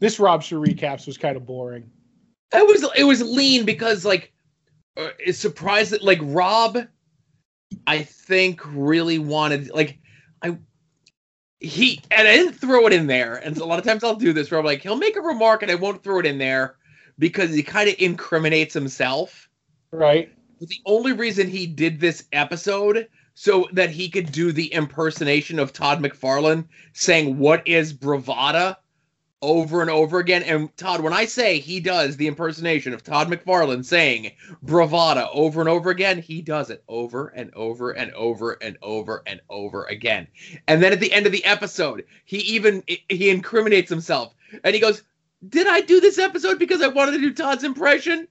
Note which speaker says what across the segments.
Speaker 1: this Robster recaps was kind of boring.
Speaker 2: It was it was lean because like uh, it's surprised that like Rob, I think really wanted like I he and I didn't throw it in there. And so a lot of times I'll do this where I'm like he'll make a remark and I won't throw it in there because he kind of incriminates himself.
Speaker 1: Right.
Speaker 2: The only reason he did this episode so that he could do the impersonation of Todd McFarlane saying what is bravada over and over again. And Todd, when I say he does the impersonation of Todd McFarlane saying bravada over and over again, he does it over and over and over and over and over again. And then at the end of the episode, he even he incriminates himself and he goes, "Did I do this episode because I wanted to do Todd's impression?"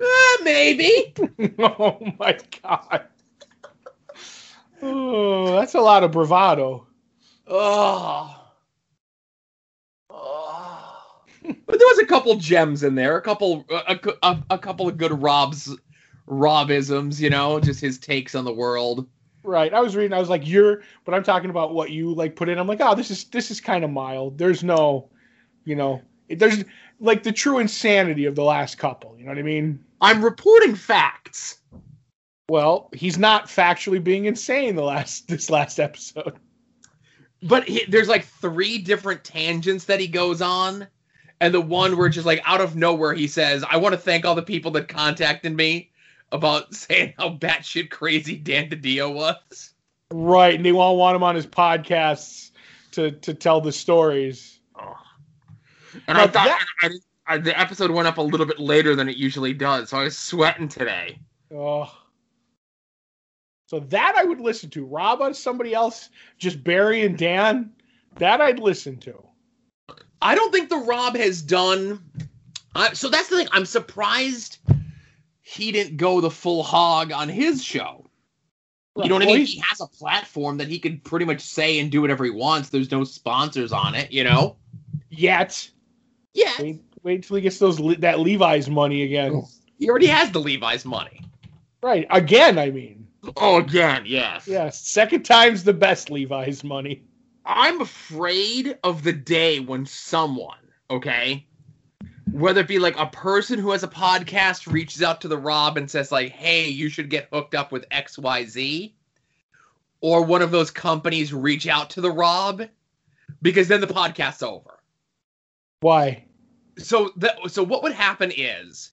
Speaker 2: Uh, maybe.
Speaker 1: oh my god. Oh, that's a lot of bravado.
Speaker 2: Oh. oh. But there was a couple gems in there, a couple, a, a, a couple of good Rob's, Robisms, you know, just his takes on the world.
Speaker 1: Right. I was reading. I was like, "You're," but I'm talking about what you like put in. I'm like, "Oh, this is this is kind of mild. There's no, you know, it, there's like the true insanity of the last couple. You know what I mean?"
Speaker 2: I'm reporting facts.
Speaker 1: Well, he's not factually being insane the last this last episode.
Speaker 2: But he, there's like three different tangents that he goes on, and the one where just like out of nowhere he says, "I want to thank all the people that contacted me about saying how batshit crazy Dan DiDio was."
Speaker 1: Right, and they all want him on his podcasts to to tell the stories. Oh.
Speaker 2: And now I thought that, I, I, the episode went up a little bit later than it usually does, so I was sweating today.
Speaker 1: Oh. So that I would listen to. Rob on somebody else, just Barry and Dan, that I'd listen to.
Speaker 2: I don't think the Rob has done. Uh, so that's the thing. I'm surprised he didn't go the full hog on his show. You know what I mean? He has a platform that he could pretty much say and do whatever he wants. There's no sponsors on it, you know.
Speaker 1: Yet.
Speaker 2: Yeah.
Speaker 1: Wait, wait till he gets those that Levi's money again.
Speaker 2: He already has the Levi's money.
Speaker 1: Right. Again, I mean.
Speaker 2: Oh, again, yes.
Speaker 1: Yes. Second time's the best Levi's money.
Speaker 2: I'm afraid of the day when someone, okay, whether it be like a person who has a podcast reaches out to the Rob and says, like, hey, you should get hooked up with XYZ, or one of those companies reach out to the Rob, because then the podcast's over.
Speaker 1: Why?
Speaker 2: So that so what would happen is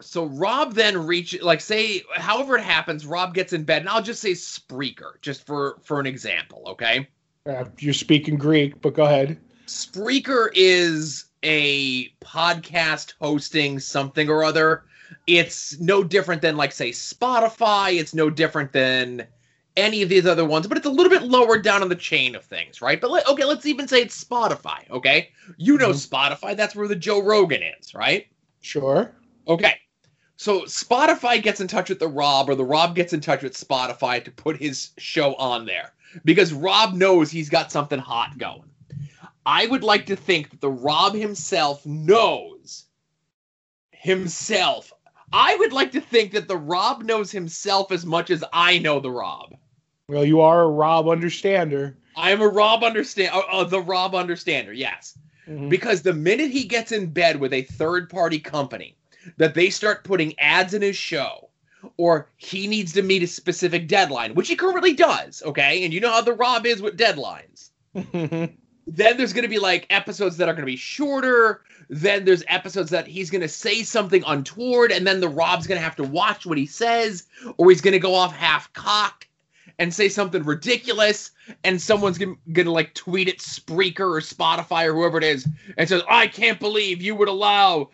Speaker 2: so Rob then reach like say however it happens, Rob gets in bed, and I'll just say Spreaker, just for for an example, okay?
Speaker 1: Uh, you're speaking Greek, but go ahead.
Speaker 2: Spreaker is a podcast hosting something or other. It's no different than like say Spotify. It's no different than any of these other ones, but it's a little bit lower down on the chain of things, right? But let, okay, let's even say it's Spotify. Okay, you know mm-hmm. Spotify. That's where the Joe Rogan is, right?
Speaker 1: Sure.
Speaker 2: Okay. So Spotify gets in touch with the Rob, or the Rob gets in touch with Spotify to put his show on there because Rob knows he's got something hot going. I would like to think that the Rob himself knows himself. I would like to think that the Rob knows himself as much as I know the Rob.
Speaker 1: Well, you are a Rob understander.
Speaker 2: I am a Rob understand. Uh, uh, the Rob understander, yes. Mm-hmm. Because the minute he gets in bed with a third party company, that they start putting ads in his show or he needs to meet a specific deadline, which he currently does, okay? And you know how the Rob is with deadlines. then there's going to be like episodes that are going to be shorter. Then there's episodes that he's going to say something untoward, and then the Rob's going to have to watch what he says, or he's going to go off half cock and say something ridiculous, and someone's going to like tweet at Spreaker or Spotify or whoever it is and says, I can't believe you would allow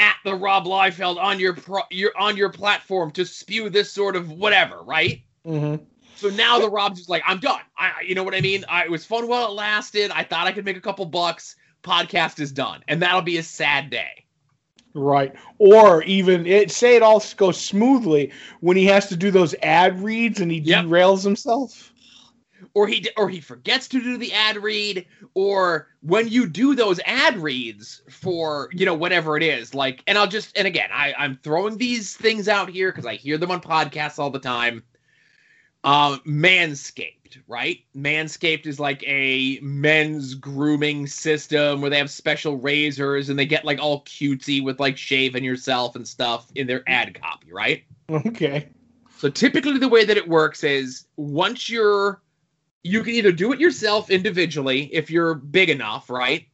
Speaker 2: at the Rob Liefeld on your pro, your on your platform to spew this sort of whatever, right?
Speaker 1: Mm-hmm.
Speaker 2: So now the Rob's just like, I'm done. I, you know what I mean? I, it was fun while it lasted. I thought I could make a couple bucks. Podcast is done, and that'll be a sad day.
Speaker 1: Right. Or even it say it all goes smoothly when he has to do those ad reads and he yep. derails himself
Speaker 2: or he or he forgets to do the ad read or when you do those ad reads for you know whatever it is like and i'll just and again I, i'm throwing these things out here because i hear them on podcasts all the time Um, Manscaped, right? Manscaped is like a men's grooming system where they have special razors and they get like all cutesy with like shaving yourself and stuff in their ad copy, right?
Speaker 1: Okay.
Speaker 2: So typically the way that it works is once you're you can either do it yourself individually if you're big enough, right?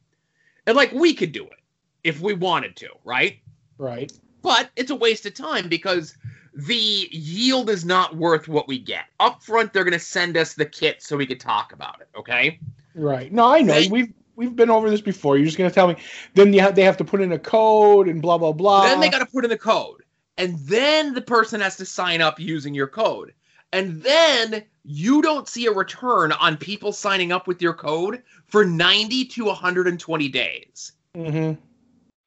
Speaker 2: And like we could do it if we wanted to, right?
Speaker 1: Right.
Speaker 2: But it's a waste of time because the yield is not worth what we get. Up front, they're going to send us the kit so we could talk about it. Okay.
Speaker 1: Right. No, I know.
Speaker 2: They-
Speaker 1: we've we've been over this before. You're just gonna tell me. Then you have, they have to put in a code and blah blah blah.
Speaker 2: then they got to put in the code, and then the person has to sign up using your code, and then you don't see a return on people signing up with your code for 90 to 120 days.
Speaker 1: hmm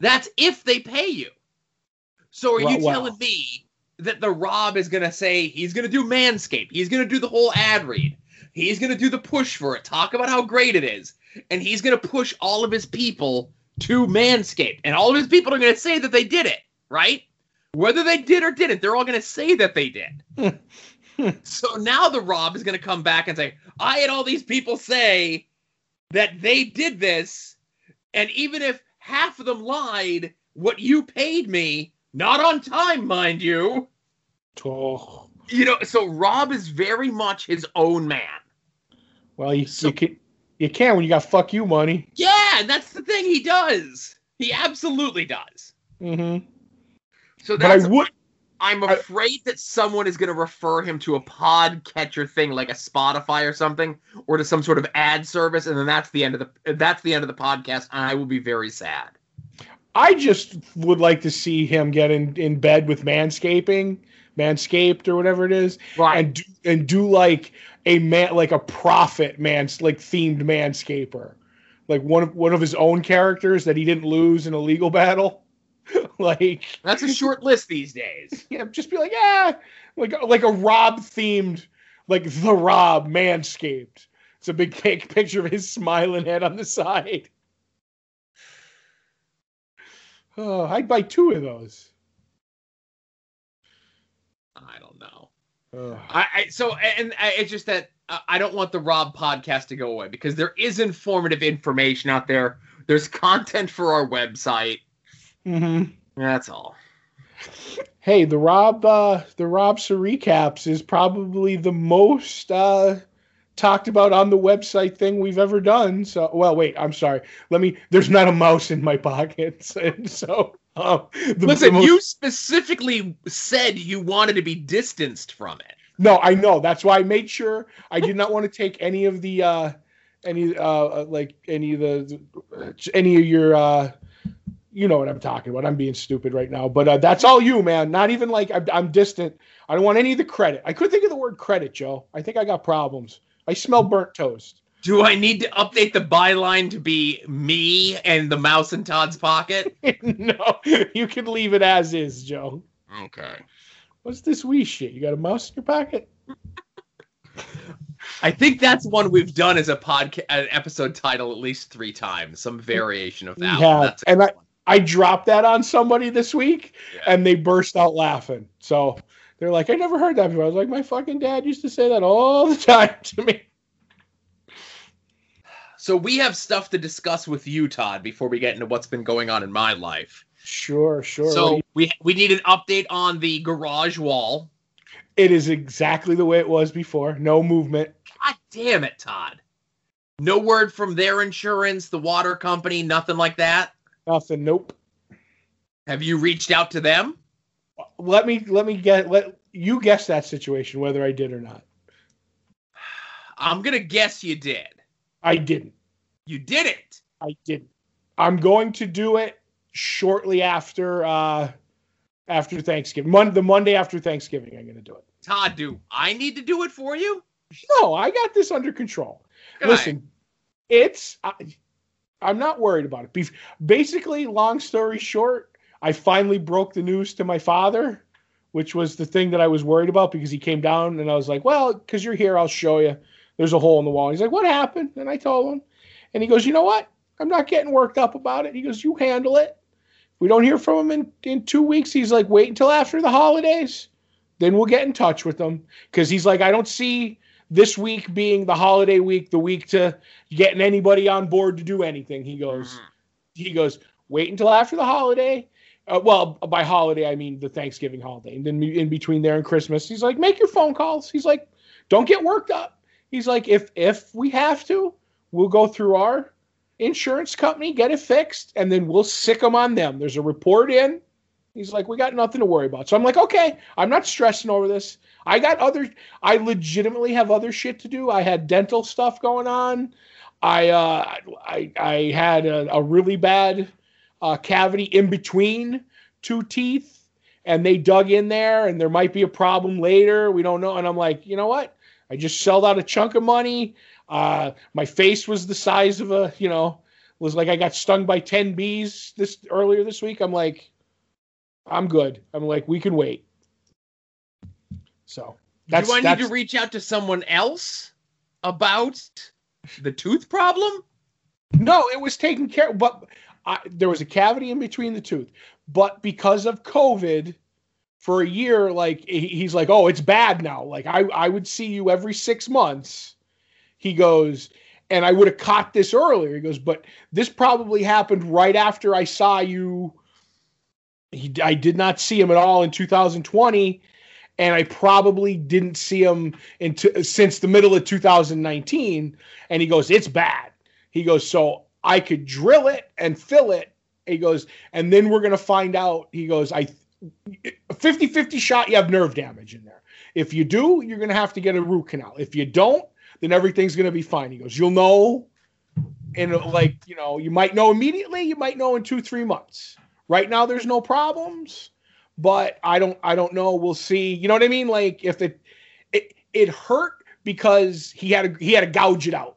Speaker 2: That's if they pay you. So are you
Speaker 1: Well, well.
Speaker 2: telling me that the Rob is going to say he's going to do Manscaped? He's going to do the whole ad read. He's going to do the push for it, talk about how great it is, and he's going to push all of his people to Manscaped. And all of his people are going to say that they did it, right? Whether they did or didn't, they're all going to say that they did. so now the Rob is going to come back and say, I had all these people say that they did this, and even if half of them lied, what you paid me, not on time, mind you.
Speaker 1: Oh.
Speaker 2: You know, so Rob is very much his own man.
Speaker 1: Well, you,
Speaker 2: So-
Speaker 1: you can you can when you got fuck you money.
Speaker 2: Yeah, and that's the thing he does. He absolutely does.
Speaker 1: Mm-hmm.
Speaker 2: So
Speaker 1: But I
Speaker 2: that's
Speaker 1: would.
Speaker 2: I'm
Speaker 1: I-
Speaker 2: afraid that someone is going to refer him to a podcatcher thing like a Spotify or something, or to some sort of ad service, and then that's the end of the that's the end of the podcast, and I will be very sad.
Speaker 1: I just would like to see him get in, in bed with manscaping, manscaped or whatever it is, and do, and do like a man like a prophet man like themed manscaper, like one of one of his own characters that he didn't lose in a legal battle. like
Speaker 2: that's a short list these days.
Speaker 1: yeah, just be like yeah, like like a Rob themed like the Rob manscaped. It's a big pic- picture of his smiling head on the side. Oh, I'd buy two of those.
Speaker 2: I don't know. I, I so and I, it's just that I- I don't want the Rob podcast to go away because there is informative information out there. There's content for our website.
Speaker 1: Mhm.
Speaker 2: That's all.
Speaker 1: Hey, the Rob uh the Rob recaps is probably the most uh talked about on the website thing we've ever done. So well wait, I'm sorry. Let me there's not a mouse in my pockets. And so um the,
Speaker 2: Listen,
Speaker 1: the most-
Speaker 2: you specifically said you wanted to be distanced from it.
Speaker 1: No, I know. That's why I made sure I did not want to take any of the uh any uh like any of the any of your uh you know what I'm talking about. I'm being stupid right now, but uh, that's all you, man. Not even like I'm, I'm distant. I don't want any of the credit. I couldn't think of the word credit, Joe. I think I got problems. I smell burnt toast.
Speaker 2: Do I need to update the byline to be me and the mouse in Todd's pocket?
Speaker 1: no, you can leave it as is, Joe.
Speaker 2: Okay.
Speaker 1: What's this wee shit? You got a mouse in your pocket?
Speaker 2: I think that's one we've done as a podcast, an episode title at least three times, some variation of that. That's
Speaker 1: and I-
Speaker 2: one.
Speaker 1: I dropped that on somebody this week
Speaker 2: Yeah.
Speaker 1: and they burst out laughing. So they're like, I never heard that before. I was like, my fucking dad used to say that all the time to me.
Speaker 2: So we have stuff to discuss with you, Todd, before we get into what's been going on in my life.
Speaker 1: Sure, sure.
Speaker 2: So we we need an update on the garage wall.
Speaker 1: it is exactly the way it was before. No movement.
Speaker 2: God damn it, Todd. No word from their insurance, the water company, nothing like that.
Speaker 1: Nothing. Nope.
Speaker 2: Have you reached out to them?
Speaker 1: Let me let me get let you guess that situation whether I did or not.
Speaker 2: I'm gonna guess you did.
Speaker 1: I didn't.
Speaker 2: You did it.
Speaker 1: I didn't. I'm going to do it shortly after uh after Thanksgiving. Mon- the Monday after Thanksgiving, I'm going to do it.
Speaker 2: Todd, do I need to do it for you?
Speaker 1: No, I got this under control.
Speaker 2: Good.
Speaker 1: Listen, it's I, I'm not worried about it. Basically, long story short, I finally broke the news to my father, which was the thing that I was worried about because he came down and I was like, "Well, because you're here, I'll show you." There's a hole in the wall. He's like, "What happened?" And I told him, and he goes, "You know what? I'm not getting worked up about it." He goes, "You handle it. If we don't hear from him in in two weeks." He's like, "Wait until after the holidays." then we'll get in touch with them because he's like, I don't see this week being the holiday week, the week to getting anybody on board to do anything. He goes, mm-hmm. he goes, wait until after the holiday. Uh, well, by holiday I mean the Thanksgiving holiday, and then in between there and Christmas, he's like, make your phone calls. He's like, don't get worked up. He's like, if if we have to, we'll go through our insurance company, get it fixed, and then we'll sick them on them. There's a report in. He's like, we got nothing to worry about. So I'm like, okay, I'm not stressing over this. I got other, I legitimately have other shit to do. I had dental stuff going on. I, uh, I, I had a, a really bad uh, cavity in between two teeth, and they dug in there, and there might be a problem later. We don't know. And I'm like, you know what? I just sold out a chunk of money. Uh, my face was the size of a, you know, was like I got stung by 10 bees this earlier this week. I'm like, I'm good. I'm like, we can wait. So
Speaker 2: that's, do I need to reach out to someone else about the tooth problem?
Speaker 1: No, it was taken care. Of, but I, there was a cavity in between the tooth. But because of COVID, for a year, like he's like, oh, it's bad now. Like I, I would see you every six months. He goes, and I would have caught this earlier. He goes, but this probably happened right after I saw you. He, I did not see him at all in 2020 and I probably didn't see him since the middle of 2019. And he goes, it's bad. He goes, so I could drill it and fill it. He goes, and then we're gonna find out. He goes, I 50-50 shot you have nerve damage in there. If you do, you're gonna have to get a root canal. If you don't, then everything's gonna be fine. He goes, you'll know and like you know you might know immediately you might know in two three months right now there's no problems but I don't I don't know. We'll see. You know what I mean? Like if it it it hurt because he had a, he had to gouge it out.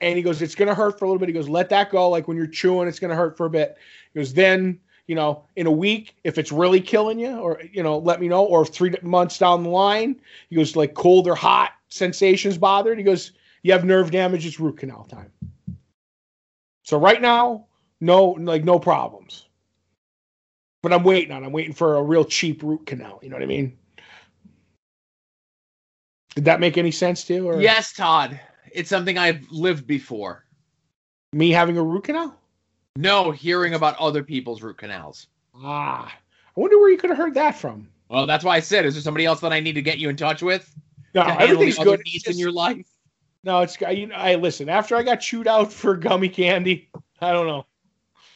Speaker 1: And he goes, it's gonna hurt for a little bit. He goes, let that go. Like when you're chewing, it's gonna hurt for a bit. He goes, then you know, in a week, if it's really killing you, or you know, let me know. Or three months down the line, he goes like cold or hot sensations bothered. He goes, you have nerve damage. It's root canal time. So right now, no, like no problems but I'm waiting on. I'm waiting for a real cheap root canal. You know what I mean? Did that make any sense to you? Or?
Speaker 2: Yes, Todd. It's something I've lived before.
Speaker 1: Me having a root canal?
Speaker 2: No, hearing about other people's root canals.
Speaker 1: Ah, I wonder where you could have heard that from.
Speaker 2: Well, that's why I said, is there somebody else that I need to get you in touch with?
Speaker 1: No, everything's good.
Speaker 2: Needs just, in your life.
Speaker 1: No, it's you know. I listen. After I got chewed out for gummy candy, I don't know.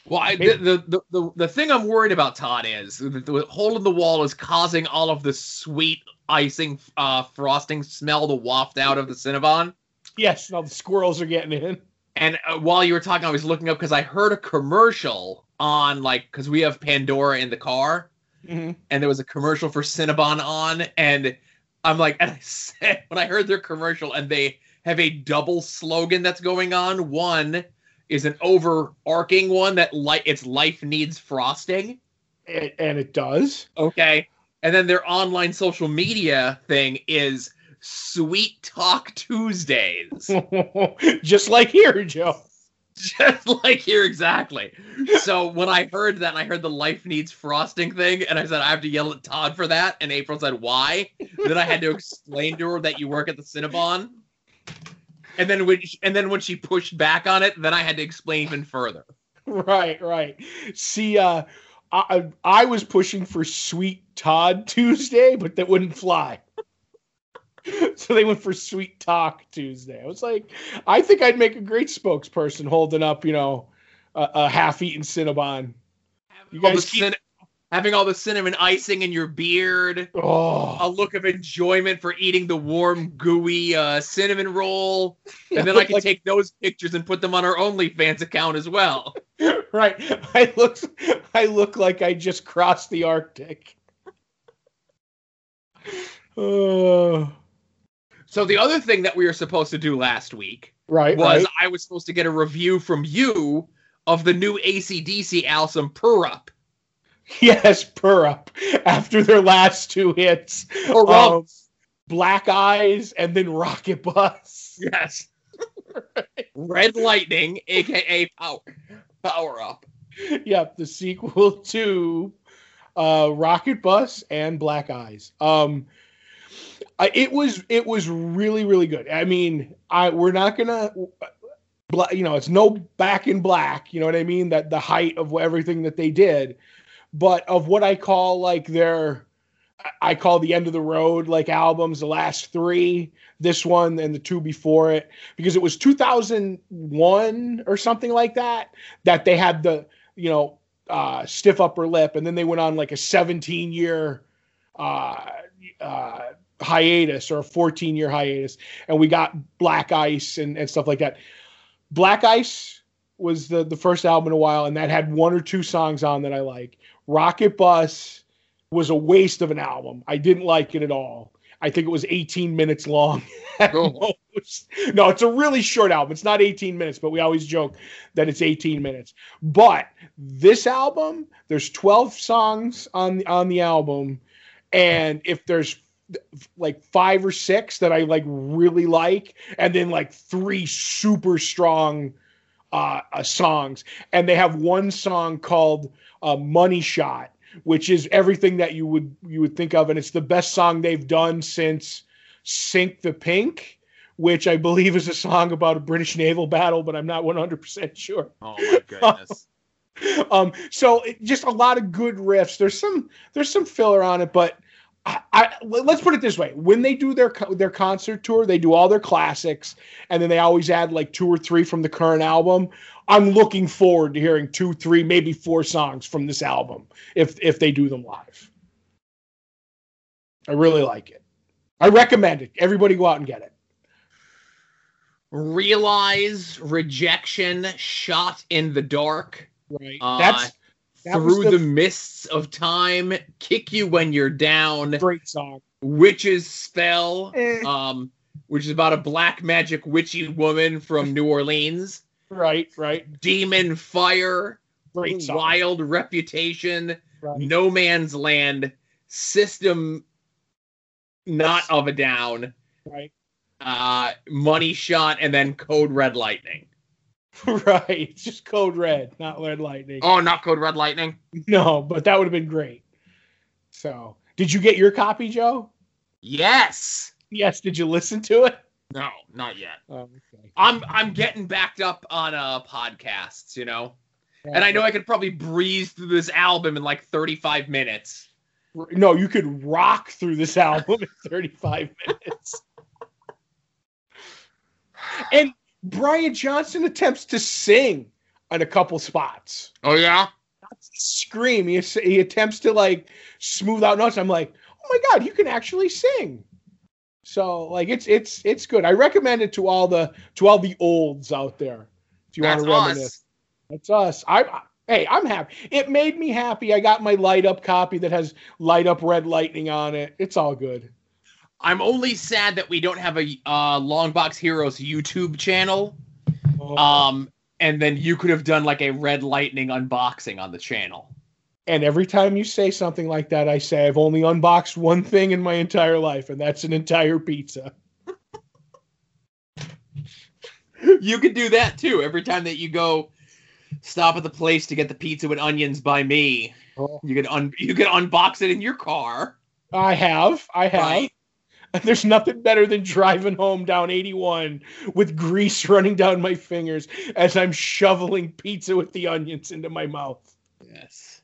Speaker 2: Well, I, the, the, the, the thing I'm worried about, Todd, is that the hole in the wall is causing all of the sweet icing uh, frosting smell to waft out of the Cinnabon.
Speaker 1: Yes, now the squirrels are getting in.
Speaker 2: And uh, while you were talking, I was looking up because I heard a commercial on, like, because we have Pandora in the car, mm-hmm. and there was a commercial for Cinnabon on, and I'm like, and I said, when I heard their commercial, and they have a double slogan that's going on. One, is an overarching one that like its life needs frosting.
Speaker 1: And, and it does.
Speaker 2: Okay. And then their online social media thing is Sweet Talk Tuesdays.
Speaker 1: Just like here, Joe.
Speaker 2: Just like here, exactly. So when I heard that, and I heard the life needs frosting thing, and I said I have to yell at Todd for that, and April said why. then I had to explain to her that you work at the Cinnabon and then when she, and then when she pushed back on it, then I had to explain even further.
Speaker 1: Right, right. See, uh, I I was pushing for Sweet Todd Tuesday, but that wouldn't fly. so they went for Sweet Talk Tuesday. I was like, I think I'd make a great spokesperson holding up, you know, a, a half-eaten Cinnabon.
Speaker 2: You guys keep, having all the cinnamon icing in your beard,
Speaker 1: oh.
Speaker 2: a look of enjoyment for eating the warm, gooey uh, cinnamon roll, and then I can like... take those pictures and put them on our OnlyFans account as well.
Speaker 1: right, I look, I look like I just crossed the Arctic.
Speaker 2: oh. So the other thing that we were supposed to do last week,
Speaker 1: right,
Speaker 2: was
Speaker 1: right.
Speaker 2: I was supposed to get a review from you of the new ACDC album Purr Up.
Speaker 1: Yes, Purr Up. After their last two hits, um, Black Ice and then Rock or Bust.
Speaker 2: Yes. Red Lightning, aka Power Power Up.
Speaker 1: Yep, the sequel to uh, Rock or Bust and Black Ice. Um, Uh, it was it was really really good. I mean, I we're not gonna, you know, it's no back in black. You know what I mean? That the height of everything that they did, but of what I call like their, I call the end of the road like albums, the last three, this one and the two before it, because it was 2001 or something like that that they had the you know uh, stiff upper lip, and then they went on like a 17 year. Uh, uh, hiatus or a 14 year hiatus and we got black ice and, and stuff like that black ice was the, the first album in a while and that had one or two songs on that i like rock or bust was a waste of an album. I didn't like it at all. I think it was 18 minutes long. No it's a really short album. It's not 18 minutes but we always joke that it's 18 minutes. But this album there's 12 songs on the on the album and if there's like five or six that I like really like, and then like three super strong uh, uh, songs. And they have one song called uh, "Money Shot," which is everything that you would you would think of, and it's the best song they've done since "Sink the Pink." Which I believe is a song about a British naval battle, but I'm not 100% sure.
Speaker 2: Oh my goodness.
Speaker 1: um, so it, just a lot of good riffs. There's some there's some filler on it, but I, I, let's put it this way: when they do their their concert tour, they do all their classics, and then they always add like two or three from the current album. I'm looking forward to hearing two, three, maybe four songs from this album if if they do them live. I really like it. I recommend it. Everybody go out and get it.
Speaker 2: Realize rejection, shot in the dark.
Speaker 1: Right. Uh, That's
Speaker 2: that through the, the, mists of time, kick you when you're down.
Speaker 1: Great song.
Speaker 2: Witch's spell, eh. um, which is about a black magic witchy woman from New Orleans.
Speaker 1: Right, right.
Speaker 2: Demon fire. Great song. Wild reputation. Right. No man's land. System not of a down.
Speaker 1: Right.
Speaker 2: Uh, money shot and then code red lightning.
Speaker 1: right. It's just Code Red, not Red Lightning.
Speaker 2: Oh, not Code Red Lightning?
Speaker 1: No, but that would have been great. So, did you get your copy, Joe?
Speaker 2: Yes.
Speaker 1: Yes. Did you listen to it?
Speaker 2: No, not yet. Oh, okay. I'm I'm getting backed up on uh podcasts, you know. Yeah, and I know I could probably breeze through this album in like 35 minutes.
Speaker 1: No, you could rock through this album in 35 minutes. and Brian Johnson attempts to sing on a couple spots.
Speaker 2: Oh yeah,
Speaker 1: scream. He he attempts to like smooth out notes. I'm like, oh my god, you can actually sing. So like it's it's it's good. I recommend it to all the to all the olds out there. If you want to reminisce, us. that's us. I hey, I'm happy. It made me happy. I got my light up copy that has light up red lightning on it. It's all good.
Speaker 2: I'm only sad that we don't have a uh, Longbox Heroes YouTube channel. Oh. Um, and then you could have done like a Red Lightning unboxing on the channel.
Speaker 1: And every time you say something like that, I say I've only unboxed one thing in my entire life, and that's an entire pizza.
Speaker 2: you could do that too. Every time that you go stop at the place to get the pizza with onions by me, oh. you could un you could unbox it in your car.
Speaker 1: I have, I have. Right? There's nothing better than driving home down 81 with grease running down my fingers as I'm shoveling pizza with the onions into my mouth.
Speaker 2: Yes.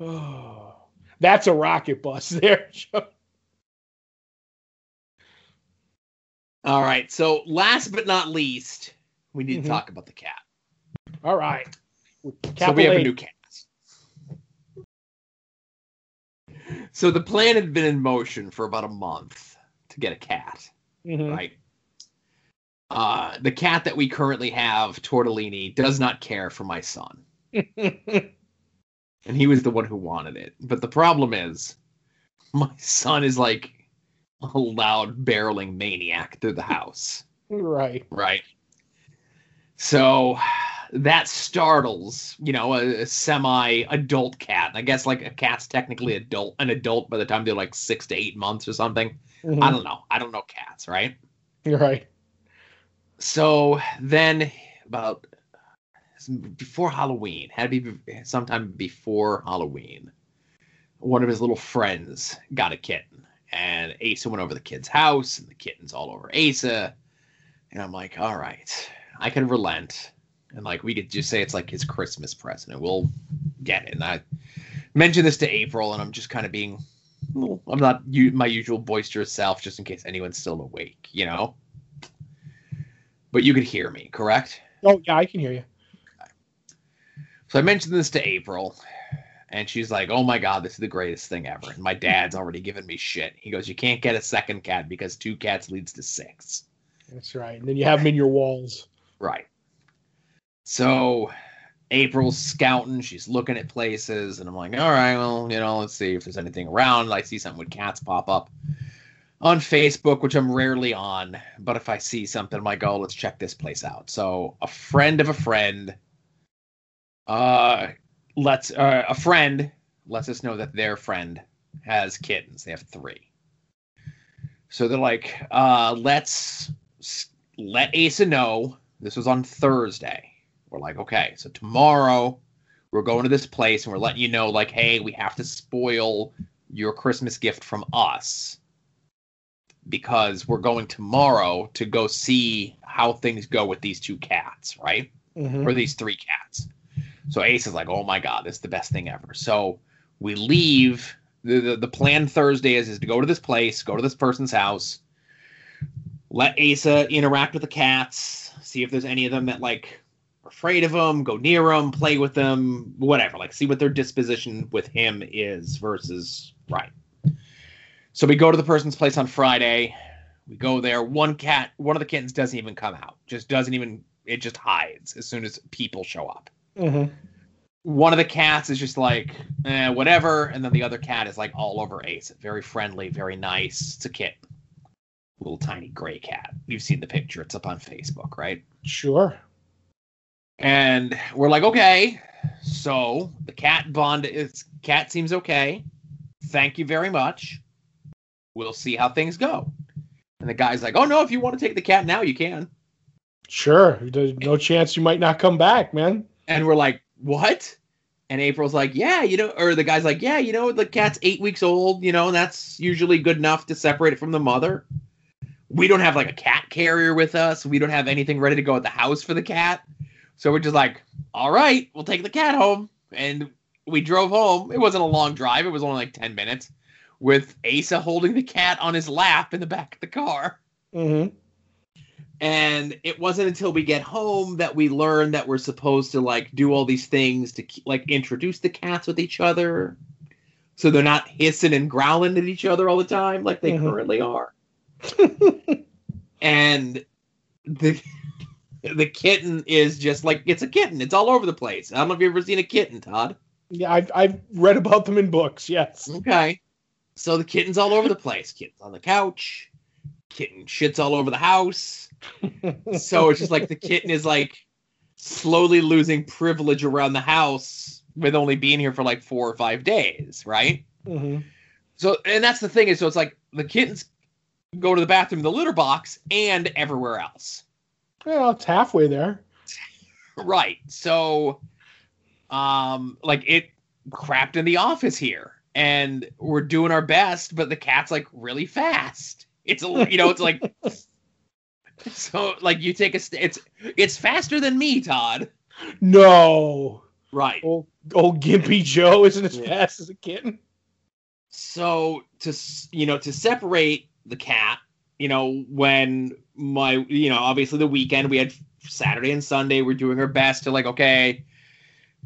Speaker 1: Oh, that's a rocket bus there.
Speaker 2: All right. So, last but not least, we need mm-hmm. to talk about the cat.
Speaker 1: All right.
Speaker 2: so, we have a new cat. So the plan had been in motion for about a month to get a cat, mm-hmm. right? Uh, the cat that we currently have, Tortellini, does not care for my son. and he was the one who wanted it. But the problem is, my son is like a loud barreling maniac through the house.
Speaker 1: Right.
Speaker 2: Right. So that startles, you know, a, a semi-adult cat. I guess like a cat's technically adult, an adult by the time they're like six to eight months or something. Mm-hmm. I don't know. I don't know cats, right?
Speaker 1: You're right.
Speaker 2: So then, about before Halloween, had to be sometime before Halloween. One of his little friends got a kitten, And Asa went over the kid's house, and the kitten's all over Asa. And I'm like, all right, I can relent. And like, we could just say it's like his Christmas present, and we'll get it. And I mentioned this to April, and I'm just kind of being, well, I'm not u- my usual boisterous self, just in case anyone's still awake, you know? But you could hear me, correct?
Speaker 1: Oh, yeah, I can hear you.
Speaker 2: So I mentioned this to April, and she's like, "Oh my god, this is the greatest thing ever." And my dad's already given me shit. He goes, "You can't get a second cat because two cats leads to six.
Speaker 1: That's right. And then you have them in your walls.
Speaker 2: Right. So April's scouting. She's looking at places, and I'm like, "All right, well, you know, let's see if there's anything around." I see something with cats pop up on Facebook, which I'm rarely on. But if I see something, I'm like, "Oh, let's check this place out." So a friend of a friend uh lets uh, a friend lets us know that their friend has kittens. They have three. So they're like, uh, let's let Asa know. This was on Thursday. We're like, okay, so tomorrow we're going to this place and we're letting you know, like, hey, we have to spoil your Christmas gift from us because we're going tomorrow to go see how things go with these two cats, right?
Speaker 1: Mhm.
Speaker 2: or these three cats. So Ace is like, "Oh my god, this is the best thing ever." So we leave. the The, the plan Thursday is is to go to this place, go to this person's house, let Asa interact with the cats, see if there's any of them that like afraid of them, go near them, play with them, whatever. Like see what their disposition with him is versus right. So we go to the person's place on Friday. We go there. One cat, one of the kittens doesn't even come out. Just doesn't even. It just hides as soon as people show up
Speaker 1: Mhm.
Speaker 2: one of the cats is just like eh, whatever, and then the other cat is like all over Ace. Very friendly, very nice. It's a kitten, little tiny gray cat. You've seen the picture; it's up on Facebook, right?
Speaker 1: Sure.
Speaker 2: And we're like, okay, so the cat bond is cat seems okay. Thank you very much. We'll see how things go. And the guy's like, oh no, if you want to take the cat now, you can.
Speaker 1: Sure. There's no chance you might not come back, man.
Speaker 2: And we're like, what? And April's like, yeah, you know, or the guy's like, yeah, you know, the cat's eight weeks old, you know, and that's usually good enough to separate it from the mother. We don't have like a cat carrier with us. We don't have anything ready to go at the house for the cat. So we're just like, all right, we'll take the cat home. And we drove home. It wasn't a long drive, it was only like 10 minutes with Asa holding the cat on his lap in the back of the car.
Speaker 1: Mm-hmm.
Speaker 2: And it wasn't until we get home that we learn that we're supposed to like do all these things to like introduce the cats with each other, so they're not hissing and growling at each other all the time like they
Speaker 1: Mhm.
Speaker 2: currently are. and the the kitten is just like it's a kitten. It's all over the place. I don't know if you've ever seen a kitten, Todd.
Speaker 1: Yeah, I've I've read about them in books. Yes.
Speaker 2: Okay. So the kitten's all over the place. Kitten's on the couch. Kitten shits all over the house. so it's just like the kitten is like slowly losing privilege around the house with only being here for like four or five days, right?
Speaker 1: hmm
Speaker 2: So and that's the thing is so it's like the kittens go to the bathroom the litter box and everywhere else.
Speaker 1: Well, it's halfway there.
Speaker 2: Right. So um like it crapped in the office here and we're doing our best but the cat's like really fast. It's a you know it's like so like you take a st- it's it's faster than me, Todd.
Speaker 1: No.
Speaker 2: Right.
Speaker 1: Old old Gimpy Joe isn't as
Speaker 2: Yeah.
Speaker 1: fast as a kitten.
Speaker 2: so to you know to separate the cat you know when my you know obviously the weekend we had saturday and sunday we're doing our best to like okay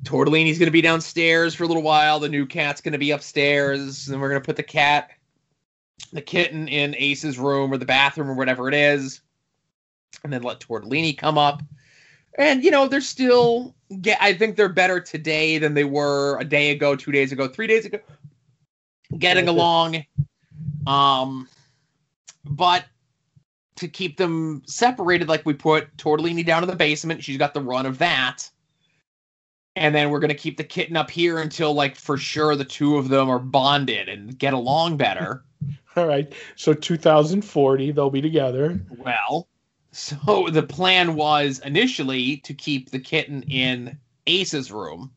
Speaker 2: tortellini's gonna be downstairs for a little while the new cat's gonna be upstairs and we're gonna put the cat the kitten in ace's room or the bathroom or whatever it is and then let tortellini come up. And you know they're still get i think they're better today than they were a day ago two days ago three days ago getting along. Um but to keep them separated like we put tortellini down in the basement she's got the run of that and then we're going to keep the kitten up here until like for sure the two of them are bonded and get along better
Speaker 1: All right. So 2040, they'll be together.
Speaker 2: well so the plan was initially to keep the kitten in ace's room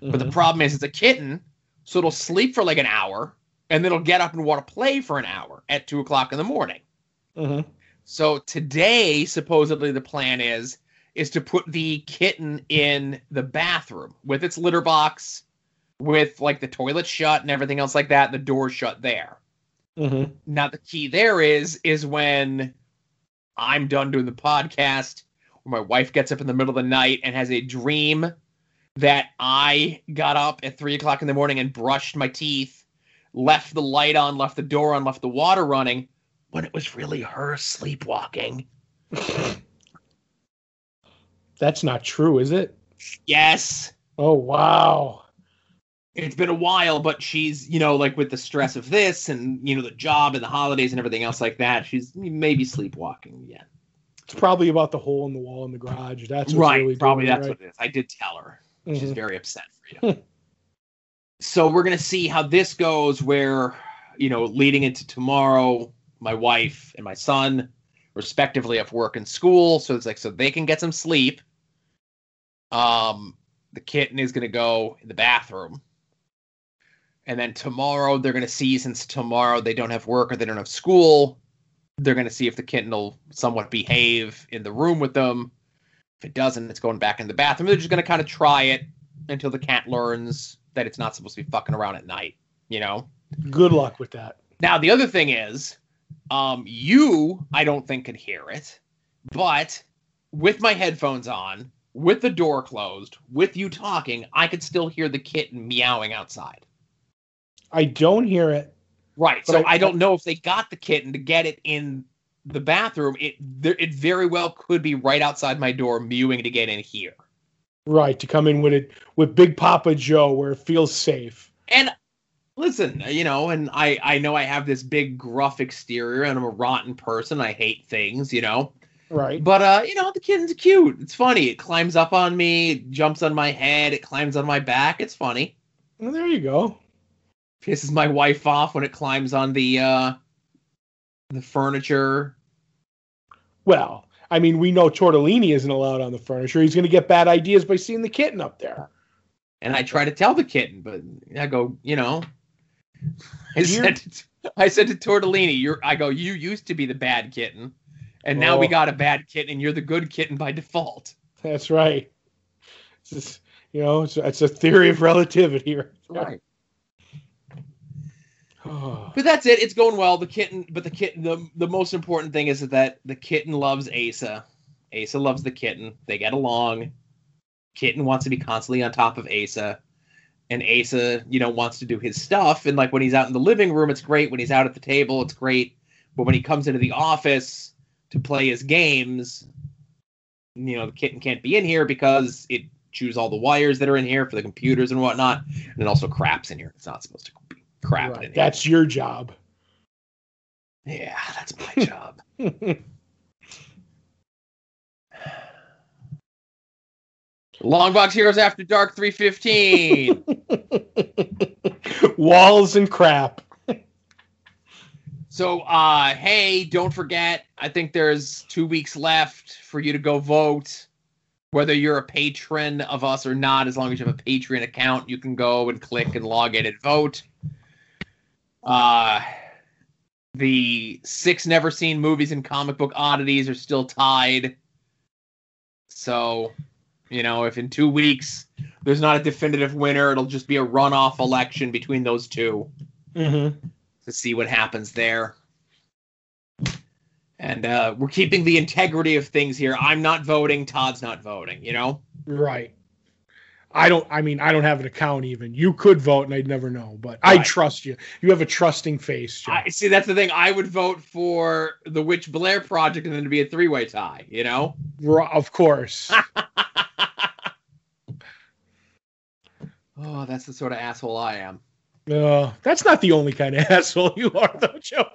Speaker 2: But the
Speaker 1: Mhm.
Speaker 2: problem is it's a kitten, so it'll sleep for like an hour and then it'll get up and want to play for an hour at two o'clock in the morning.
Speaker 1: Mm-hmm.
Speaker 2: So today, supposedly the plan is is to put the kitten in the bathroom with its litter box, with like the toilet shut and everything else like that, and the door shut there.
Speaker 1: Mm-hmm.
Speaker 2: Now the key there is is when I'm done doing the podcast, or my wife gets up in the middle of the night and has a dream that I got up at three o'clock in the morning and brushed my teeth, left the light on, left the door on, left the water running, when it was really her sleepwalking.
Speaker 1: That's not true, is it?
Speaker 2: Yes.
Speaker 1: Oh wow.
Speaker 2: It's been a while, but she's, you know, like with the stress of this and, you know, the job and the holidays and everything else like that, she's maybe sleepwalking again.
Speaker 1: It's probably about the hole in the wall in the garage. That's
Speaker 2: right.
Speaker 1: really
Speaker 2: probably
Speaker 1: doing
Speaker 2: that's
Speaker 1: right?
Speaker 2: what it is. I did tell her. She's
Speaker 1: Mhm.
Speaker 2: very upset for you. so we're gonna see how this goes. Where you know, leading into tomorrow, my wife and my son, respectively, have work and school, so it's like so they can get some sleep. Um, the kitten is gonna go in the bathroom, and then tomorrow they're gonna see since tomorrow they don't have work or they don't have school. They're gonna see if the kitten will somewhat behave in the room with them. If it doesn't, it's going back in the bathroom. They're just going to kind of try it until the cat learns that it's not supposed to be fucking around at night, you know?
Speaker 1: Good luck with that.
Speaker 2: Now, the other thing is, um, you, I don't think, could hear it, but with my headphones on, with the door closed, with you talking, I could still hear the kitten meowing outside.
Speaker 1: I don't hear it.
Speaker 2: Right. So
Speaker 1: I-
Speaker 2: I, don't know if they got the kitten to get it in the bathroom. It there, it very well could be right outside my door mewing to get in here.
Speaker 1: Right to come in with it with Big Papa Joe, where it feels safe.
Speaker 2: And listen, you know, and I I know I have this big gruff exterior and I'm a rotten person. I hate things, you know.
Speaker 1: Right.
Speaker 2: But uh, you know, the kitten's cute. It's funny. It climbs up on me, it jumps on my head, it climbs on my back. It's funny.
Speaker 1: Well, there you go.
Speaker 2: Pisses my wife off when it climbs on the uh the furniture.
Speaker 1: Well, I mean, we know Tortellini isn't allowed on the furniture. He's going to get bad ideas by seeing the kitten up there.
Speaker 2: And I try to tell the kitten, but I go, you know, I said, to, I said to Tortellini, "You're," I go, "You used to be the bad kitten, and now we
Speaker 1: Oh.
Speaker 2: got a bad kitten, and you're the good kitten by default."
Speaker 1: That's right. It's just, you know, it's, it's a theory of relativity.
Speaker 2: Right.
Speaker 1: Oh,
Speaker 2: But that's it. It's going well. The kitten, but the kitten, the the most important thing is that the kitten loves Asa. Asa loves the kitten. They get along. Kitten wants to be constantly on top of Asa. And Asa, you know, wants to do his stuff. And like when he's out in the living room, it's great. When he's out at the table, it's great. But when he comes into the office to play his games, you know, the kitten can't be in here because it chews all the wires that are in here for the computers and whatnot. And it also craps in here. It's not supposed to be crap
Speaker 1: right. That's your job.
Speaker 2: Yeah, that's my job. Longbox Heroes After Dark 315.
Speaker 1: Walls and crap.
Speaker 2: so, uh, hey, don't forget, I think there's two weeks left for you to go vote. Whether you're a patron of us or not, as long as you have a Patreon account, you can go and click and log in and vote. Uh, the six never seen movies and comic book oddities are still tied. So, you know, if in two weeks there's not a definitive winner, it'll just be a runoff election between those two
Speaker 1: Mm-hmm.
Speaker 2: to see what happens there. And uh, we're keeping the integrity of things here. I'm not voting. Todd's not voting. You know.
Speaker 1: Right. I don't. I mean, I don't have an account even. You could vote, and I'd never know. But I trust you. You have a trusting face, Joe.
Speaker 2: I see. That's the thing. I would vote for the Witch Blair project, and then to be a three-way tie. You know.
Speaker 1: Of course.
Speaker 2: Oh, that's the sort of asshole I am.
Speaker 1: Uh, that's not the only kind of asshole you are, though, Joe.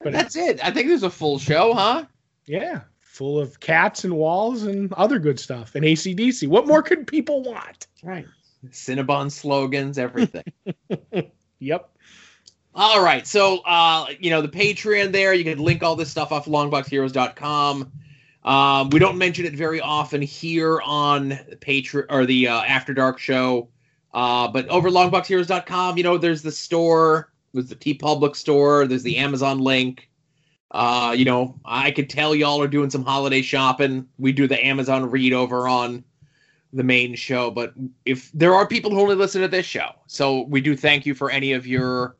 Speaker 1: But
Speaker 2: That's it. I think there's a full show, huh?
Speaker 1: yeah, full of cats and walls and other good stuff and ACDC. What more could people want?
Speaker 2: Right. Cinnabon slogans, everything.
Speaker 1: Yep.
Speaker 2: All right. So, uh, you know, the Patreon there, you can link all this stuff off longboxheroes.com. Um, we don't mention it very often here on the Patreon or the uh, After Dark show. Uh, but over longboxheroes.com, you know, there's the store, there's the TeePublic store, there's the Amazon link. Uh, you know, I could tell y'all are doing some holiday shopping. We do the Amazon read over on the main show, but if there are people who only listen to this show, so we do thank you for any of your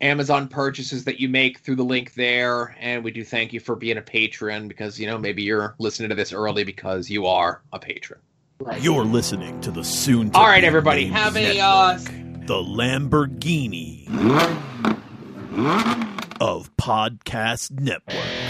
Speaker 2: Amazon purchases that you make through the link there, and we do thank you for being a patron because you know maybe you're listening to this early because you are a patron.
Speaker 3: You're listening to the soon.
Speaker 2: All right, everybody, have a uh,
Speaker 3: the Lamborghini of Podcast Network.